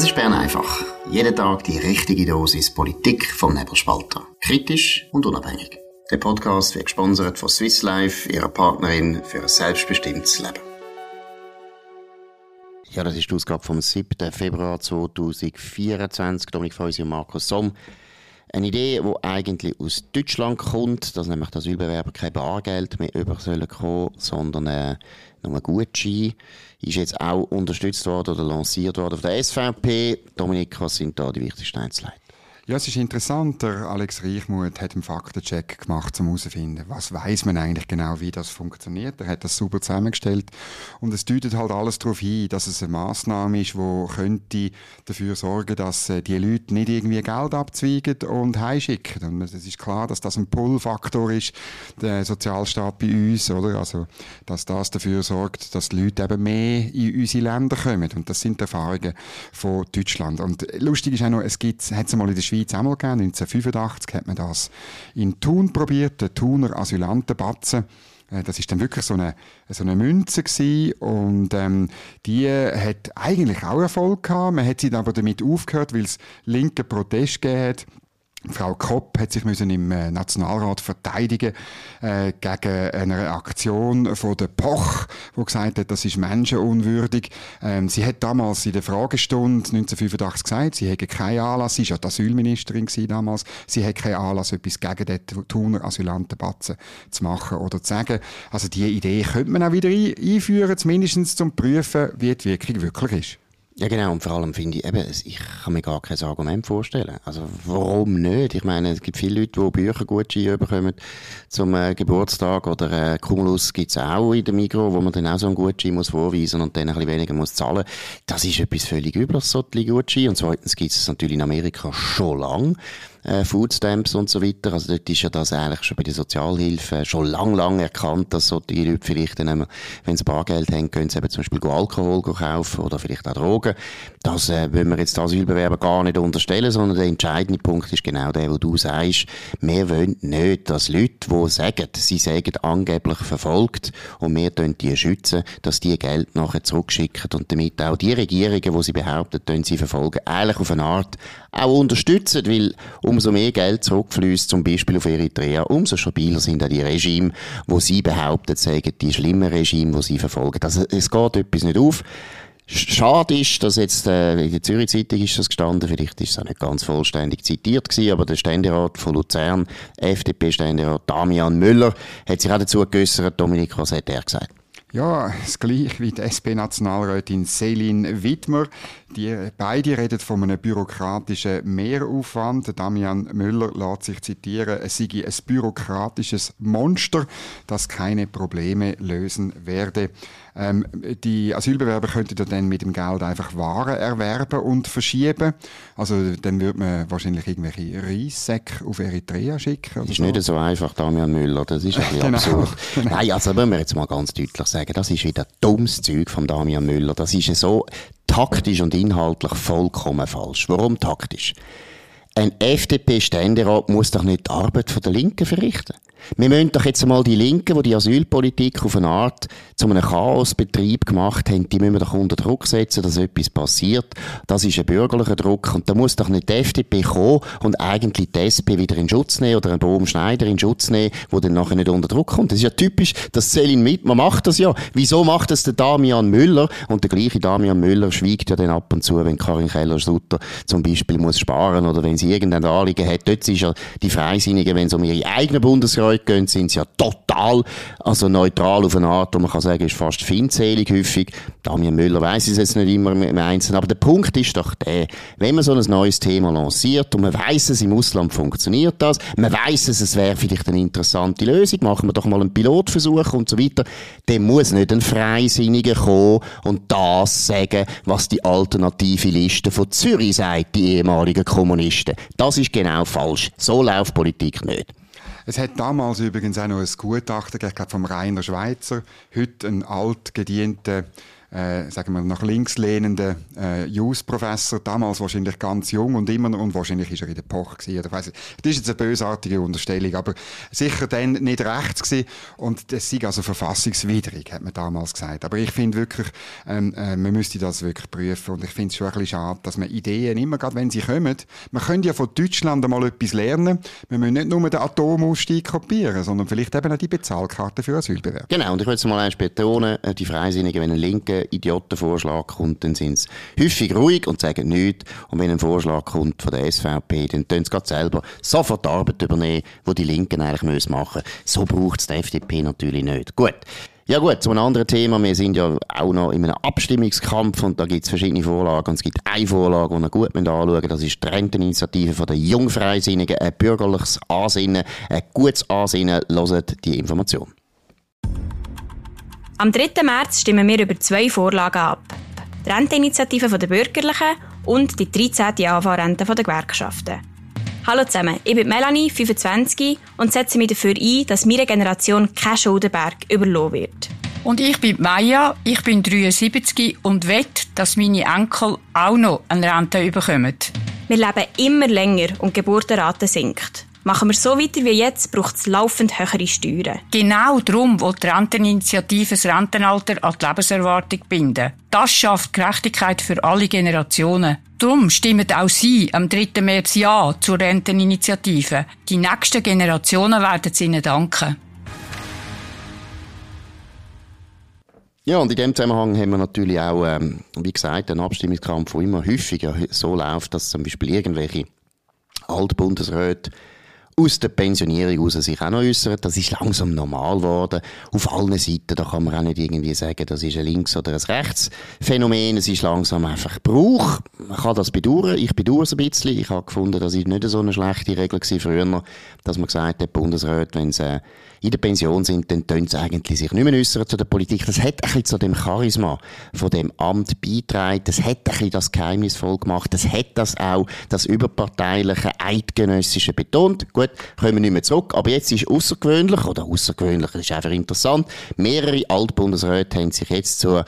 Das ist Bern einfach. Jeden Tag die richtige Dosis Politik vom Nebelspalter. Kritisch und unabhängig. Der Podcast wird gesponsert von Swiss Life, ihrer Partnerin für ein selbstbestimmtes Leben. Ja, das ist die Ausgabe vom 7. Februar 2024. Dominik Feusi und Markus Somm. Eine Idee, die eigentlich aus Deutschland kommt, dass nämlich die Asylbewerber kein Bargeld mehr über sollen kommen, sondern äh, nur Gutschein, ist jetzt auch unterstützt worden oder lanciert worden von der SVP. Dominik, was sind da die wichtigsten Einzelheiten? Ja, es ist interessant. Der Alex Reichmuth hat einen Faktencheck gemacht, um herauszufinden, was weiß man eigentlich genau, wie das funktioniert. Er hat das super zusammengestellt und es deutet halt alles darauf hin, dass es eine Maßnahme ist, die könnte dafür sorgen, dass äh, die Leute nicht irgendwie Geld abzweigen und heimschicken. Und es ist klar, dass das ein Pull-Faktor ist, der Sozialstaat bei uns, oder? Also, dass das dafür sorgt, dass die Leute eben mehr in unsere Länder kommen. Und das sind Erfahrungen von Deutschland. Und lustig ist auch noch, es gibt, hat es mal in der Schweiz Schweiz einmal gegeben. 1985 hat man das in Thun probiert, der Thuner Asylantenbatzen. Äh, das ist dann wirklich so eine, so eine Münze gewesen und ähm, die hat eigentlich auch Erfolg gehabt. Man hat sie aber damit aufgehört, weil es linke Protest gegeben hat Frau Kopp hat sich müssen im äh, Nationalrat verteidigen äh, gegen eine Aktion von der Poch, wo gesagt hat, das ist menschenunwürdig. Ähm, sie hat damals in der Fragestunde 1985 gesagt, sie hätte keinen Anlass, sie war ja Asylministerin damals, sie hätte keinen Anlass, etwas gegen den Thuner Asylantenbatzen zu machen oder zu sagen. Also die Idee könnte man auch wieder einführen, zumindest zum Prüfen, wie die Wirkung wirklich ist. Ja, genau. Und vor allem finde ich, eben, ich kann mir gar kein Argument vorstellen. Also, warum nicht? Ich meine, es gibt viele Leute, die Bücher bekommen zum äh, Geburtstag oder äh, Cumulus gibt es auch in der Migro, wo man dann auch so einen Gutschein muss vorweisen und dann ein bisschen weniger muss zahlen. Das ist etwas völlig übles, so die Gutschein. Und zweitens gibt es natürlich in Amerika schon lange äh, Foodstamps und so weiter. Also dort ist ja das eigentlich schon bei der Sozialhilfe schon lang, lang erkannt, dass solche Leute vielleicht dann, wenn sie Bargeld haben, können sie eben zum Beispiel Alkohol kaufen oder vielleicht auch Drogen. Das äh, wollen wir jetzt Asylbewerber gar nicht unterstellen, sondern der entscheidende Punkt ist genau der, wo du sagst, wir wollen nicht, dass Leute, die sagen, sie sagen angeblich verfolgt und wir tun die schützen, dass die Geld nachher zurückschicken und damit auch die Regierungen, die sie behaupten, sie verfolgen, eigentlich auf eine Art auch unterstützen, weil umso mehr Geld zurückfließt, zum Beispiel auf Eritrea, umso stabiler sind auch die Regime, wo sie behaupten, sagen die schlimmen Regime, wo sie verfolgen. Also es geht etwas nicht auf. Schade ist, dass jetzt äh, in der Zürich Zeitung ist das gestanden, vielleicht ist es auch nicht ganz vollständig zitiert gewesen, aber der Ständerat von Luzern, FDP-Ständerat Damian Müller, hat sich auch dazu geäußert. Dominik, was hat er gesagt? Ja, das gleiche wie die SP-Nationalrätin Selin Wittmer. Die beide reden von einem bürokratischen Mehraufwand. Damian Müller lässt sich zitieren, es sei ein bürokratisches Monster, das keine Probleme lösen werde. Ähm, die Asylbewerber könnten dann mit dem Geld einfach Waren erwerben und verschieben. Also dann würde man wahrscheinlich irgendwelche Reissäcke auf Eritrea schicken. Das ist so. nicht so einfach, Damian Müller. Das ist ein bisschen genau. absurd. Genau. Nein, also müssen wir jetzt mal ganz deutlich sagen, das ist wieder dummes Zeug von Damian Müller. Das ist so taktisch und inhaltlich vollkommen falsch. Warum taktisch? Ein FDP-Ständerat muss doch nicht die Arbeit der Linken verrichten. Wir müssen doch jetzt einmal die Linken, die die Asylpolitik auf eine Art zu einem Chaosbetrieb gemacht haben, die müssen wir doch unter Druck setzen, dass etwas passiert. Das ist ein bürgerlicher Druck. Und da muss doch nicht die FDP kommen und eigentlich die SP wieder in Schutz nehmen oder einen Bohm Schneider in Schutz nehmen, wo dann nachher nicht unter Druck kommt. Das ist ja typisch, dass Selin mit, man macht das ja. Wieso macht das der Damian Müller? Und der gleiche Damian Müller schweigt ja dann ab und zu, wenn Karin Keller-Sutter zum Beispiel muss sparen oder wenn sie irgendein Anliegen hat. Dort ist ja die Freisinnige, wenn es um ihre eigenen Bundesräte gehen, sind sie ja total, also neutral auf eine Art, wo man kann sagen, ist fast findselig häufig. Damian Müller weiss es jetzt nicht immer im Einzelnen, aber der Punkt ist doch der, wenn man so ein neues Thema lanciert und man weiss es, im Ausland funktioniert das, man weiss es, es wäre vielleicht eine interessante Lösung, machen wir doch mal einen Pilotversuch und so weiter, dann muss nicht ein Freisinniger kommen und das sagen, was die alternative Liste von Zürich sagt, die ehemaligen Kommunisten. Das ist genau falsch. So läuft Politik nicht. Es hat damals übrigens auch noch ein Gutachten gegeben, vom Rainer Schweizer, heute ein altgedienter äh, sagen wir, nach links lehnenden äh, Jus-Professor, damals wahrscheinlich ganz jung und immer und wahrscheinlich ist er in der Poch gewesen, oder weiss ich. Das ist jetzt eine bösartige Unterstellung, aber sicher dann nicht rechts gewesen und das sei also verfassungswidrig, hat man damals gesagt. Aber ich finde wirklich, ähm, äh, man müsste das wirklich prüfen und ich finde es schon ein bisschen schade, dass man Ideen immer, gerade wenn sie kommen, man könnte ja von Deutschland einmal etwas lernen, wir müssen nicht nur den Atomausstieg kopieren, sondern vielleicht eben auch die Bezahlkarte für Asylbewerber. Genau, und ich will es mal eins betonen, äh, die Freisinnigen, wenn ein linker Idiotenvorschlag kommt, dann sind sie häufig ruhig und sagen nichts. Und wenn ein Vorschlag kommt von der SVP, dann tun sie selber sofort die Arbeit übernehmen, die die Linken eigentlich machen müssen. So braucht es die FDP natürlich nicht. Gut. Ja gut, zu einem anderen Thema. Wir sind ja auch noch in einem Abstimmungskampf und da gibt es verschiedene Vorlagen. Und es gibt eine Vorlage, die wir gut anschauen müssen. Das ist die Renteninitiative der Jungfreisinnigen. Ein bürgerliches Ansinnen, ein gutes Ansinnen. Hört die Information. Am 3. März stimmen wir über zwei Vorlagen ab. Die Renteninitiative der Bürgerlichen und die 13. AV-Rente der Gewerkschaften. Hallo zusammen, ich bin Melanie, 25 und setze mich dafür ein, dass meine Generation kein Schuldenberg überlassen wird. Und ich bin Maya, ich bin 73 und wette, dass meine Enkel auch noch eine Rente bekommen. Wir leben immer länger und die Geburtenrate sinkt. Machen wir so weiter wie jetzt, braucht es laufend höhere Steuern. Genau darum will die Renteninitiative das Rentenalter an die Lebenserwartung binden. Das schafft Gerechtigkeit für alle Generationen. Darum stimmen auch Sie am 3. März Ja zur Renteninitiative. Die nächsten Generationen werden es Ihnen danken. Ja, und in dem Zusammenhang haben wir natürlich auch, ähm, wie gesagt, einen Abstimmungskampf, der immer häufiger so läuft, dass zum Beispiel irgendwelche Altbundesräte aus der Pensionierung raus sich auch noch äußern. Das ist langsam normal geworden. Auf allen Seiten, da kann man auch nicht irgendwie sagen, das ist ein Links- oder ein Rechtsphänomen. Es ist langsam einfach Brauch. Man kann das bedauern. Ich bedauere es ein bisschen. Ich habe gefunden, das ist nicht so eine schlechte Regel gewesen früher, dass man gesagt hat, Bundesrat, wenn sie äh, in der Pension sind, dann tun sie eigentlich sich nicht mehr äußern zu der Politik. Das hat ein bisschen zu dem Charisma von dem Amt beitragen. Das hat ein bisschen das geheimnisvoll gemacht. Das hat das auch, das überparteiliche, eidgenössische betont. Gut, kommen wir nicht mehr zurück. Aber jetzt ist außergewöhnlich, oder außergewöhnlich, das ist einfach interessant. Mehrere Altbundesräte haben sich jetzt zur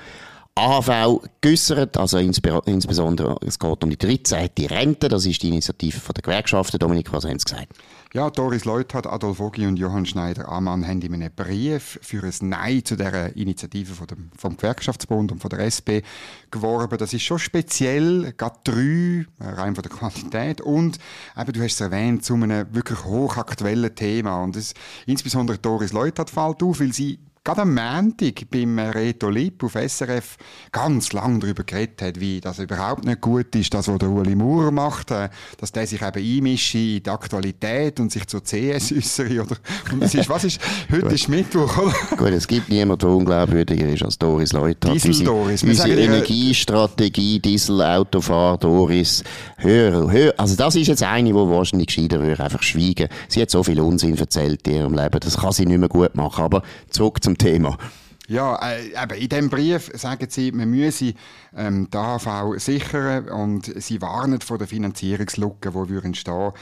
AHV geäussert, also insbesondere, es geht um die 13. Rente, das ist die Initiative von der Gewerkschaften. Dominik, was haben Sie gesagt? Ja, Doris Leuthard, Adolf Ogi und Johann Schneider-Amann haben in einem Brief für ein Nein zu dieser Initiative von dem, vom Gewerkschaftsbund und von der SP geworben. Das ist schon speziell, gerade drei, äh, rein von der Quantität und eben, du hast es erwähnt, zu einem wirklich hochaktuellen Thema. Und das, insbesondere Doris Leuthard fällt auf, weil sie gerade am Montag beim Reto Lipp auf SRF ganz lang darüber geredet hat, wie das überhaupt nicht gut ist, das, was der Uli Maurer macht, äh, dass der sich eben einmische in die Aktualität und sich zur CS äußere. Oder, und es ist, was ist, heute ist Mittwoch, oder? Gut, es gibt niemanden, der unglaubwürdiger ist als Doris Leuthard. Diesel Doris. Unsere, unsere Energiestrategie, Dieselautofahrer Doris, hör, hör, also das ist jetzt eine, die wahrscheinlich gescheiter würde, einfach schweigen. Sie hat so viel Unsinn erzählt in ihrem Leben, das kann sie nicht mehr gut machen, aber zurück zum Thema. Ja, äh, in diesem Brief sagen sie, man müsse ähm, die AHV sichern und sie warnen vor der Finanzierungslücke, die entstehen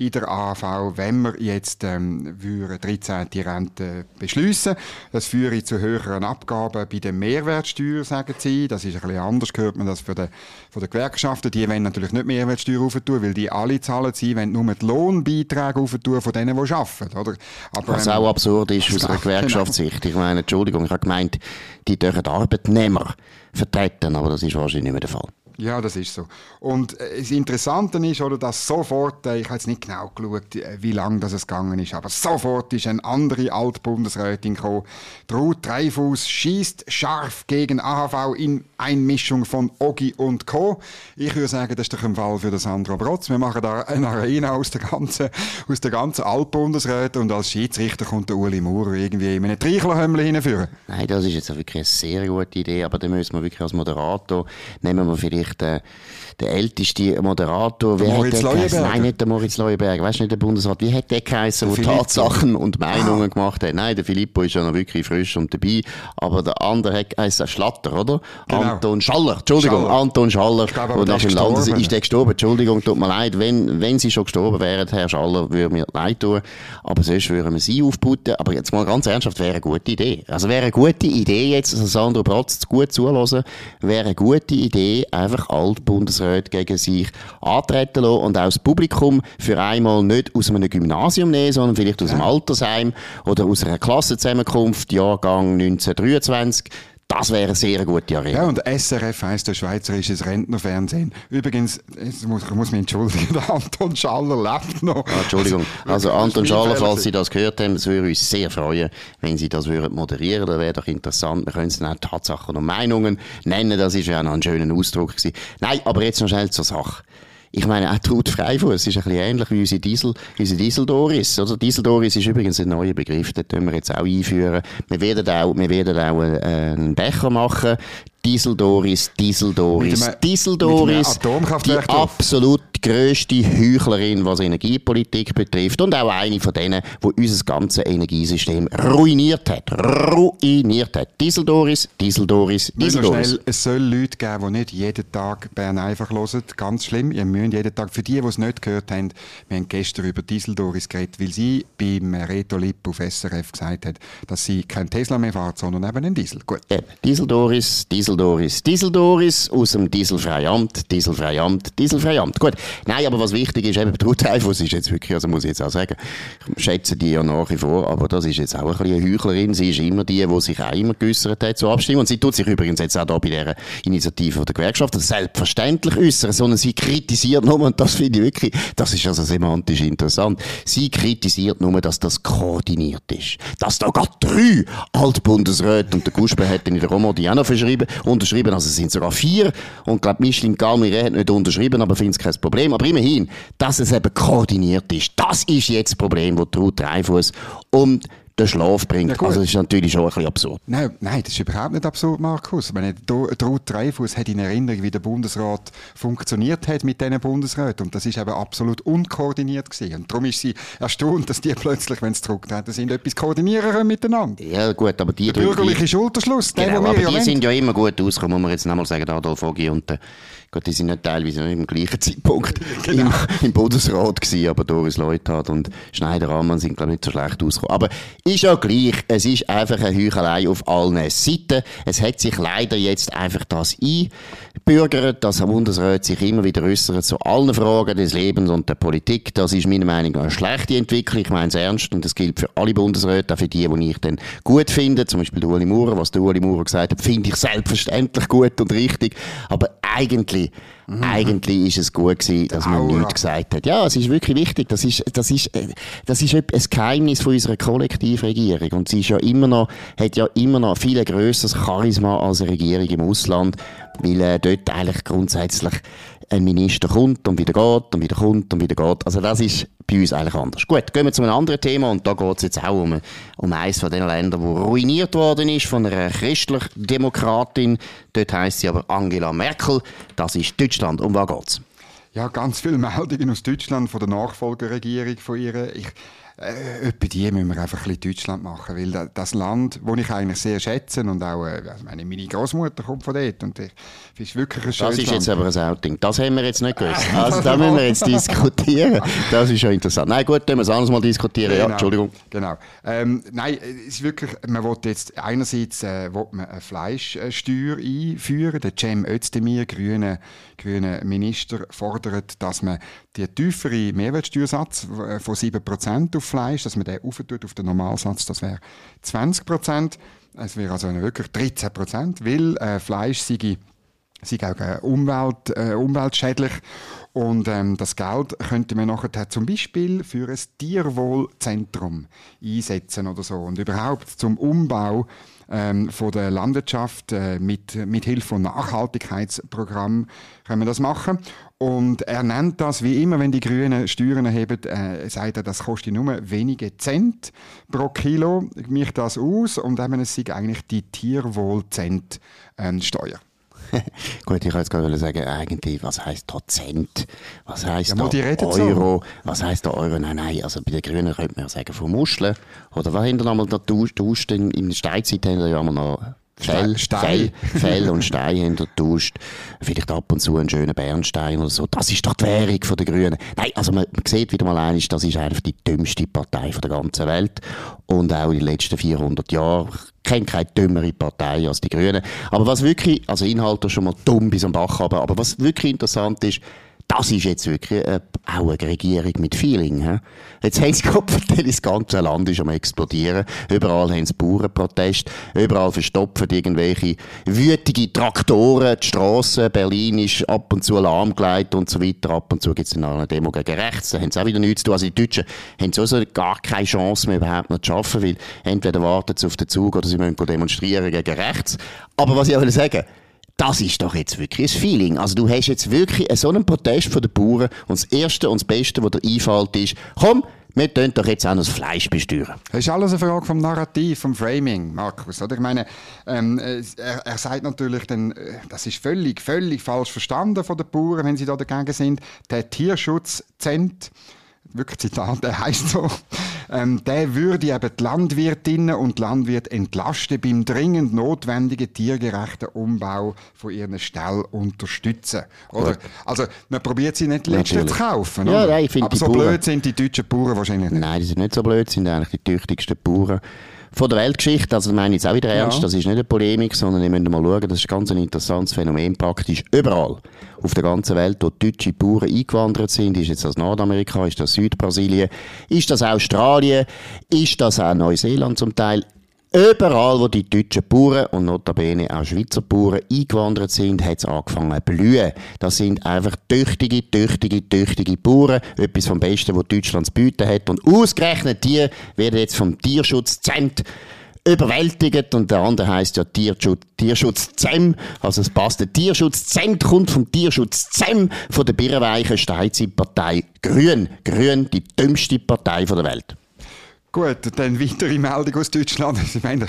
in der AHV, wenn wir jetzt ähm, 13. Rente beschließen. Das führe zu höheren Abgaben bei der Mehrwertsteuer, sagen sie. Das ist ein bisschen anders, hört man das von den, von den Gewerkschaften. Die wollen natürlich nicht Mehrwertsteuer aufentun, weil die alle zahlen. Sie wollen nur die Lohnbeiträge aufentun von denen, die arbeiten. Oder? Aber, Was ähm, auch absurd ist aus einer genau. Gewerkschaftssicht. Ich meine, Entschuldigung, ich habe gemeint, die dürfen Arbeitnehmer vertreten, aber das ist wahrscheinlich nicht mehr der Fall. Ja, das ist so. Und äh, das Interessante ist, oder, dass sofort, äh, ich habe jetzt nicht genau geschaut, äh, wie lange das gegangen ist, aber sofort ist eine andere Altbundesrätin gekommen. Ruth Dreifuss schießt scharf gegen AHV in Einmischung von Ogi und Co. Ich würde sagen, das ist doch ein Fall für das Sandra Brotz. Wir machen da eine Arena aus der ganzen, aus der ganzen Altbundesräte und als Schiedsrichter kommt der Uli Maurer irgendwie in einem Treichlerhömmel hinführen. Nein, das ist jetzt wirklich eine sehr gute Idee, aber dann müssen wir wirklich als Moderator, nehmen wir vielleicht vielleicht der, der älteste Moderator. Der Moritz Leuenberger? Nein, nicht der Moritz Leuenberger. Weißt du nicht, der Bundesrat? Wie hat der geheißen, der Tatsachen und Meinungen ah. gemacht hat? Nein, der Filippo ist ja noch wirklich frisch und dabei. Aber der andere hat geheißen Schlatter, oder? Genau. Anton Schaller. Entschuldigung, Schaller. Anton Schaller. Glaube, nach dem Landes ist der gestorben. Entschuldigung, tut mir leid. Wenn, wenn sie schon gestorben wären, Herr Schaller, würde mir leid tun. Aber sonst würden wir sie aufputten. Aber jetzt mal ganz ernsthaft, wäre eine gute Idee. Also wäre eine gute Idee jetzt, also Sandro Bratz gut zulassen, wäre eine gute Idee, einfach alte Bundesräte gegen sich antreten lassen und auch das Publikum für einmal nicht aus einem Gymnasium nehmen, sondern vielleicht aus einem Altersheim oder aus einer Klassenzusammenkunft, Jahrgang 1923, das wäre eine sehr gute Arena. Ja, und SRF heisst der Schweizerisches Rentnerfernsehen. Übrigens, jetzt muss, ich muss mich entschuldigen, der Anton Schaller lebt noch. Ah, Entschuldigung. Also Anton Schaller, falls Sie das gehört haben, es würde uns sehr freuen, wenn Sie das würden moderieren. Das wäre doch interessant. Wir können es dann auch Tatsachen und Meinungen nennen. Das ist ja noch ein schöner Ausdruck gewesen. Nein, aber jetzt noch schnell zur Sache. Ich meine, auch Traut Freifuß ist ein bisschen ähnlich wie unsere Diesel, unsere Dieseldoris. Oder? Dieseldoris ist übrigens ein neuer Begriff, den können wir jetzt auch einführen. Wir werden auch, wir werden auch äh, einen Becher machen. Dieseldoris, Dieseldoris, Dieseldoris, die absolut grösste Heuchlerin, was Energiepolitik betrifft und auch eine von denen, die unser ganzes Energiesystem ruiniert hat. Ruiniert hat. Dieseldoris, Dieseldoris, Dieseldoris. Schnell, es soll Leute geben, die nicht jeden Tag Bern einfach hören. Ganz schlimm. Ihr müsst jeden Tag, für die, die es nicht gehört haben, wir haben gestern über Dieseldoris geredet, weil sie beim Reto Lipp auf SRF gesagt hat, dass sie kein Tesla mehr fährt, sondern eben einen Diesel. Gut. Dieseldoris, Dieseldoris, Dieseldoris aus dem Dieselfreiamt, Dieselfreiamt, Dieselfreiamt. Gut. Nein, aber was wichtig ist, eben Ruth Dreyfus ist jetzt wirklich, also muss ich jetzt auch sagen, ich schätze die ja nach wie vor, aber das ist jetzt auch ein bisschen eine Heuchlerin. Sie ist immer die, die sich auch immer geäussert hat zur Abstimmung. Und sie tut sich übrigens jetzt auch da bei dieser Initiative der Gewerkschaft selbstverständlich äußern, sondern sie kritisiert nur, und das finde ich wirklich, das ist also semantisch interessant, sie kritisiert nur, dass das koordiniert ist. Dass da gerade drei Altbundesräte und der Gusper hat in der Romandie auch noch verschrieben, unterschrieben, also es sind sogar vier und glaube Micheline Galmire hat nicht unterschrieben, aber findet es kein Problem. Problem. Aber immerhin, dass es eben koordiniert ist, das ist jetzt das Problem, das Ruth Dreifuss und den Schlaf bringt. Ja, also das ist natürlich schon ein bisschen absurd. Nein, nein, das ist überhaupt nicht absurd, Markus. Ich meine, Ruth Dreifuss hat in Erinnerung, wie der Bundesrat funktioniert hat mit diesen Bundesräten. Und das ist eben absolut unkoordiniert gewesen. Und darum ist sie erstaunt, dass die plötzlich, wenn sie zurücktreten sind, etwas koordinieren können miteinander. Ja gut, aber die... Der bürgerliche Schulterschluss, genau, den, aber die ja sind ja immer gut ausgekommen, muss man jetzt nochmal sagen, Adolf Ogi und der Gut, die sind nicht teilweise im gleichen Zeitpunkt genau. im, im Bundesrat gewesen, aber Doris Leuthard und Schneider-Ammann sind, glaube ich, nicht so schlecht ausgekommen. Aber ist ja gleich, es ist einfach eine Heuchelei auf allen Seiten. Es hat sich leider jetzt einfach das einbürgert, dass der Bundesrat sich immer wieder äußert zu allen Fragen des Lebens und der Politik. Das ist meiner Meinung nach eine schlechte Entwicklung. Ich meine es ernst und das gilt für alle Bundesräte, auch für die, die ich dann gut finde. Zum Beispiel Ueli Maurer. Was der Ueli Maurer gesagt hat, finde ich selbstverständlich gut und richtig. Aber eigentlich eigentlich, mhm. eigentlich ist es gut gewesen, dass man nichts gesagt hat. Ja, es ist wirklich wichtig. Das ist, das ist, äh, das ist ein Geheimnis von unserer Kollektivregierung. Und sie ist ja immer noch, hat ja immer noch viel grösseres Charisma als eine Regierung im Ausland, weil äh, dort eigentlich grundsätzlich ein Minister kommt und wieder geht und wieder kommt und wieder geht. Also das ist bei uns eigentlich anders. Gut, gehen wir zu einem anderen Thema und da geht es jetzt auch um, um eines von den Ländern, wo ruiniert worden ist von einer christlich-demokratin. Dort heißt sie aber Angela Merkel. Das ist Deutschland. Um was geht's? Ja, ganz viele Meldungen aus Deutschland von der Nachfolgeregierung von ihr. Ich äh, die müssen wir einfach ein bisschen Deutschland machen, weil das Land, das ich eigentlich sehr schätze und auch, äh, also meine, meine Großmutter kommt von dort und ich, ist wirklich ein schönes Das ist jetzt aber ein Outing. Das haben wir jetzt nicht gewusst. Also da müssen wir jetzt diskutieren. Das ist schon interessant. Nein, gut, dann müssen wir es anders mal diskutieren. Genau, ja, Entschuldigung. Genau. Ähm, nein, es ist wirklich, man will jetzt einerseits äh, will man eine Fleischsteuer einführen. Der Cem Özdemir, grüne, grüne Minister, fordert, dass man den tieferen Mehrwertsteuersatz äh, von 7% auf Fleisch, dass man den auftut auf den Normalsatz, das wäre 20%. Es wäre also wirklich 13%, weil äh, Fleisch sei, sei auch äh, Umwelt, äh, umweltschädlich. Und ähm, das Geld könnte man nachher zum Beispiel für ein Tierwohlzentrum einsetzen oder so. Und überhaupt zum Umbau ähm, von der Landwirtschaft äh, mit, mit Hilfe von Nachhaltigkeitsprogrammen können wir das machen. Und er nennt das, wie immer, wenn die Grünen Steuern erheben, äh, sagt er, das kostet nur wenige Cent pro Kilo, mich das aus und eben es sei eigentlich die Tierwohlcent-Steuer. Ähm, Gut, ich wollte jetzt gerade sagen, eigentlich, was heisst Prozent? Was heisst ja, da Euro? So. Was heisst da Euro? Nein, nein, also bei den Grünen könnte man ja sagen, von Muscheln. Oder was haben wir nochmal da in der Steinzeit haben wir ja noch Fell, Stein. Fell, Fell und Stein haben getauscht. Vielleicht ab und zu einen schönen Bernstein oder so. Das ist doch die Währung der Grünen. Nein, also man, man sieht wieder mal eines, das ist einfach die dümmste Partei der ganzen Welt. Und auch in den letzten 400 Jahren. Ich kenne keine dümmere Partei als die Grünen. Aber was wirklich, also Inhalte schon mal dumm bis am Bach haben, aber was wirklich interessant ist, das ist jetzt wirklich äh, auch eine Regierung mit Feeling. He? Jetzt haben sie Kopfverteil, das ganze Land ist am explodieren. Überall haben sie Bauernprotest. Überall verstopfen irgendwelche wütige Traktoren die Strassen. Berlin ist ab und zu lahmgelegt und so weiter. Ab und zu gibt es dann eine Demo gegen rechts. Da haben sie auch wieder nichts zu tun. Also die Deutschen haben sowieso gar keine Chance mehr überhaupt noch zu arbeiten, weil entweder warten sie auf den Zug oder sie müssen demonstrieren gegen rechts. Aber was ich auch will sagen das ist doch jetzt wirklich ein Feeling. Also du hast jetzt wirklich so einen Protest von den Bauern und das Erste und das Beste, was dir einfällt, ist, komm, wir tun doch jetzt auch noch das Fleisch besteuern. Das ist alles eine Frage vom Narrativ, vom Framing, Markus. Oder? Ich meine, ähm, er, er sagt natürlich, dann, äh, das ist völlig, völlig falsch verstanden von den Bauern, wenn sie da dagegen sind. Der Tierschutz zent wirklich Zitat, der heißt so, ähm, der würde eben die Landwirtinnen und Landwirte entlasten beim dringend notwendigen tiergerechten Umbau von ihren Ställen unterstützen. Oder? Also, man probiert sie nicht letztlich zu kaufen. Ja, nein, ich Aber so Bauern, blöd sind die deutschen Bauern wahrscheinlich nicht. Nein, die sind nicht so blöd, sind eigentlich die tüchtigsten Bauern von der Weltgeschichte, also meine ich jetzt auch wieder ernst, ja. das ist nicht eine Polemik, sondern ihr müsst mal schauen, das ist ganz ein interessantes Phänomen, praktisch überall auf der ganzen Welt, wo deutsche Bauern eingewandert sind, ist jetzt das Nordamerika, ist das Südbrasilien, ist das Australien, ist das auch Neuseeland zum Teil, Überall, wo die deutschen Bauern und notabene auch Schweizer Bauern eingewandert sind, hat es angefangen zu blühen. Das sind einfach tüchtige, tüchtige, tüchtige Bauern. Etwas vom Besten, was Deutschland zu bieten hat. Und ausgerechnet die werden jetzt vom Tierschutzzent überwältigt und der andere heißt ja Tierschutz, Tierschutz ZEM. Also es passt. Der Tierschutz kommt vom Tierschutz ZEM von der Birrenweichen Steinzeitpartei Grün. Grün, die dümmste Partei der Welt. Gut, dann weitere Meldung aus Deutschland. Ich meine,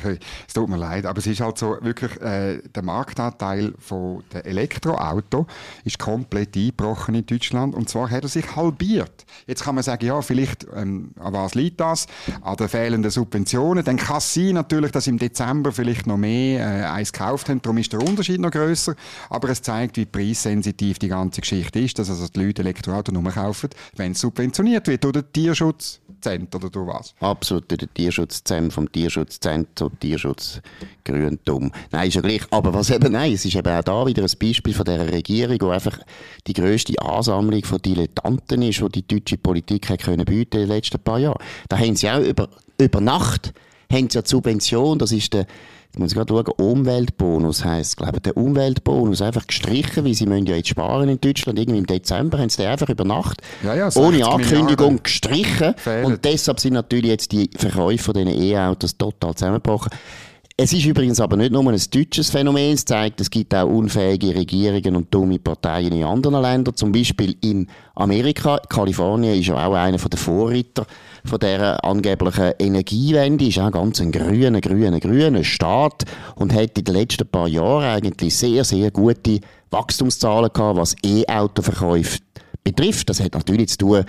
es tut mir leid, aber es ist halt so, wirklich, äh, der Marktanteil von der Elektroauto ist komplett eingebrochen in Deutschland und zwar hat er sich halbiert. Jetzt kann man sagen, ja, vielleicht, ähm, an was liegt das? An den fehlenden Subventionen. Dann kann es sein, natürlich, dass im Dezember vielleicht noch mehr äh, eins gekauft haben, darum ist der Unterschied noch größer. Aber es zeigt, wie preissensitiv die ganze Geschichte ist, dass also die Leute Elektroauto nur kaufen, wenn es subventioniert wird durch den Tierschutzcenter oder durch was. absolut der Tierschutz zusammen, vom Tierschutzzentrum, Tierschutz Grüntum. Nein, ist ja gleich. Aber was eben, nein, es ist eben auch da wieder ein Beispiel von dieser Regierung, wo einfach die grösste Ansammlung von Dilettanten ist, die die deutsche Politik hat können in den letzten paar Jahren. Da haben sie auch über, über Nacht, haben sie ja die Subvention, das ist der, Jetzt muss ich gerade schauen, Umweltbonus heisst, glaube ich, der Umweltbonus einfach gestrichen, weil sie müssen ja jetzt sparen in Deutschland. Irgendwie im Dezember haben sie den einfach über Nacht ja, ja, ohne Ankündigung Milliarden. gestrichen. Fehlt. Und deshalb sind natürlich jetzt die Verkäufe von diesen E-Autos total zusammengebrochen. Es ist übrigens aber nicht nur ein deutsches Phänomen. Es zeigt, es gibt auch unfähige Regierungen und dumme Parteien in anderen Ländern. Zum Beispiel in Amerika. Kalifornien ist ja auch einer der Vorreiter von dieser angeblichen Energiewende. Ist auch ganz ein grüner, grüner, grüner Staat und hat in den letzten paar Jahren eigentlich sehr, sehr gute Wachstumszahlen gehabt, was E-Autoverkäufe betrifft. Das hat natürlich zu tun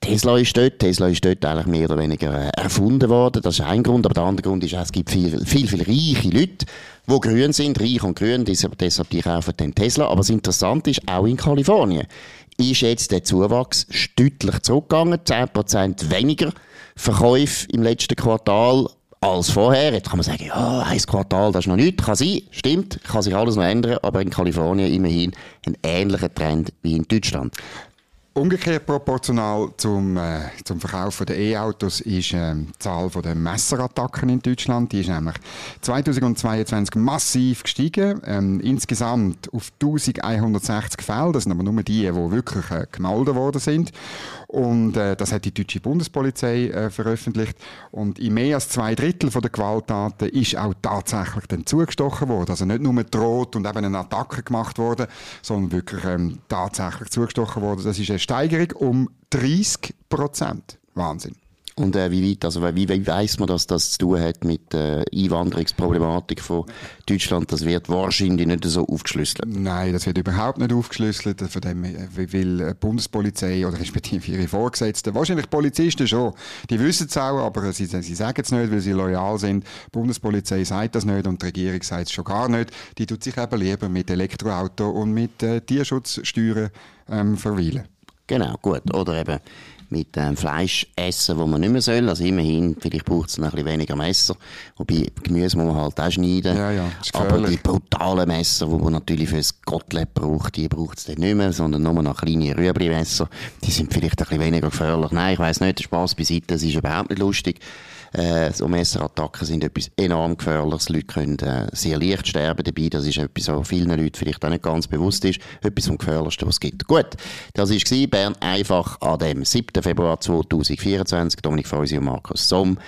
Tesla ist dort. Tesla ist dort eigentlich mehr oder weniger äh, erfunden worden. Das ist ein Grund. Aber der andere Grund ist es gibt viel, viel, viel reiche Leute, die grün sind, reich und grün, deshalb, deshalb die kaufen den Tesla. Aber das Interessante ist, auch in Kalifornien ist jetzt der Zuwachs deutlich zurückgegangen. 10% weniger Verkäufe im letzten Quartal als vorher. Jetzt kann man sagen, ja, ein Quartal, das ist noch nichts. Kann sein, stimmt, kann sich alles noch ändern, aber in Kalifornien immerhin ein ähnlicher Trend wie in Deutschland. Umgekehrt proportional zum, äh, zum Verkauf der E-Autos ist äh, die Zahl der Messerattacken in Deutschland. Die ist nämlich 2022 massiv gestiegen. Ähm, insgesamt auf 1160 Fälle. Das sind aber nur die, die wirklich äh, gemeldet worden sind. Und äh, das hat die deutsche Bundespolizei äh, veröffentlicht. Und in mehr als zwei Drittel der Gewalttaten ist auch tatsächlich dann zugestochen worden. Also nicht nur droht und eben eine Attacke gemacht worden, sondern wirklich ähm, tatsächlich zugestochen worden. Das ist Steigerung um 30 Prozent. Wahnsinn. Und äh, wie weit, also wie, wie weiss man, dass das zu tun hat mit der äh, Einwanderungsproblematik von Deutschland? Das wird wahrscheinlich nicht so aufgeschlüsselt. Nein, das wird überhaupt nicht aufgeschlüsselt. Von dem will die Bundespolizei oder respektive ihre Vorgesetzten, wahrscheinlich Polizisten schon, die wissen es auch, aber sie, sie sagen es nicht, weil sie loyal sind. Die Bundespolizei sagt das nicht und die Regierung sagt es schon gar nicht. Die tut sich eben lieber mit Elektroauto und mit äh, Tierschutzsteuern ähm, verweilen. Genau, gut. Oder eben mit ähm, Fleisch essen, wo man nicht mehr soll. Also immerhin, vielleicht braucht es noch ein bisschen weniger Messer. Wobei, Gemüse muss man halt auch schneiden. Ja, ja, Aber die brutalen Messer, die man natürlich für das Kotelett braucht, die braucht es dann nicht mehr, sondern nur noch kleine Rüebli-Messer. Die sind vielleicht ein bisschen weniger gefährlich. Nein, ich weiss nicht, der Spass beiseite, das ist überhaupt nicht lustig. Äh, so Messerattacken sind etwas enorm Gefährliches. Leute können äh, sehr leicht sterben dabei. Das ist etwas, was vielen Leuten vielleicht auch nicht ganz bewusst ist. Etwas vom Gefährlichsten, was es gibt. Gut, das war Bern einfach an dem 7. Februar 2024. Dominik Feusi und Markus Somm.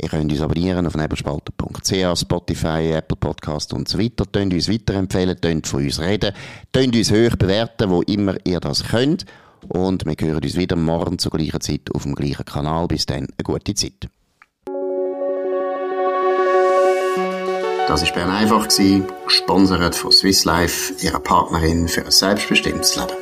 Ihr könnt uns abonnieren auf nebelspalter.ch, Spotify, Apple Podcast und so weiter. Tönt uns weiterempfehlen, tönt von uns reden, tönt uns hoch bewerten, wo immer ihr das könnt. Und wir hören uns wieder morgen zur gleichen Zeit auf dem gleichen Kanal. Bis dann, eine gute Zeit. Das war Bern einfach, gesponsert von Swiss Life, ihrer Partnerin für ein selbstbestimmtes Leben.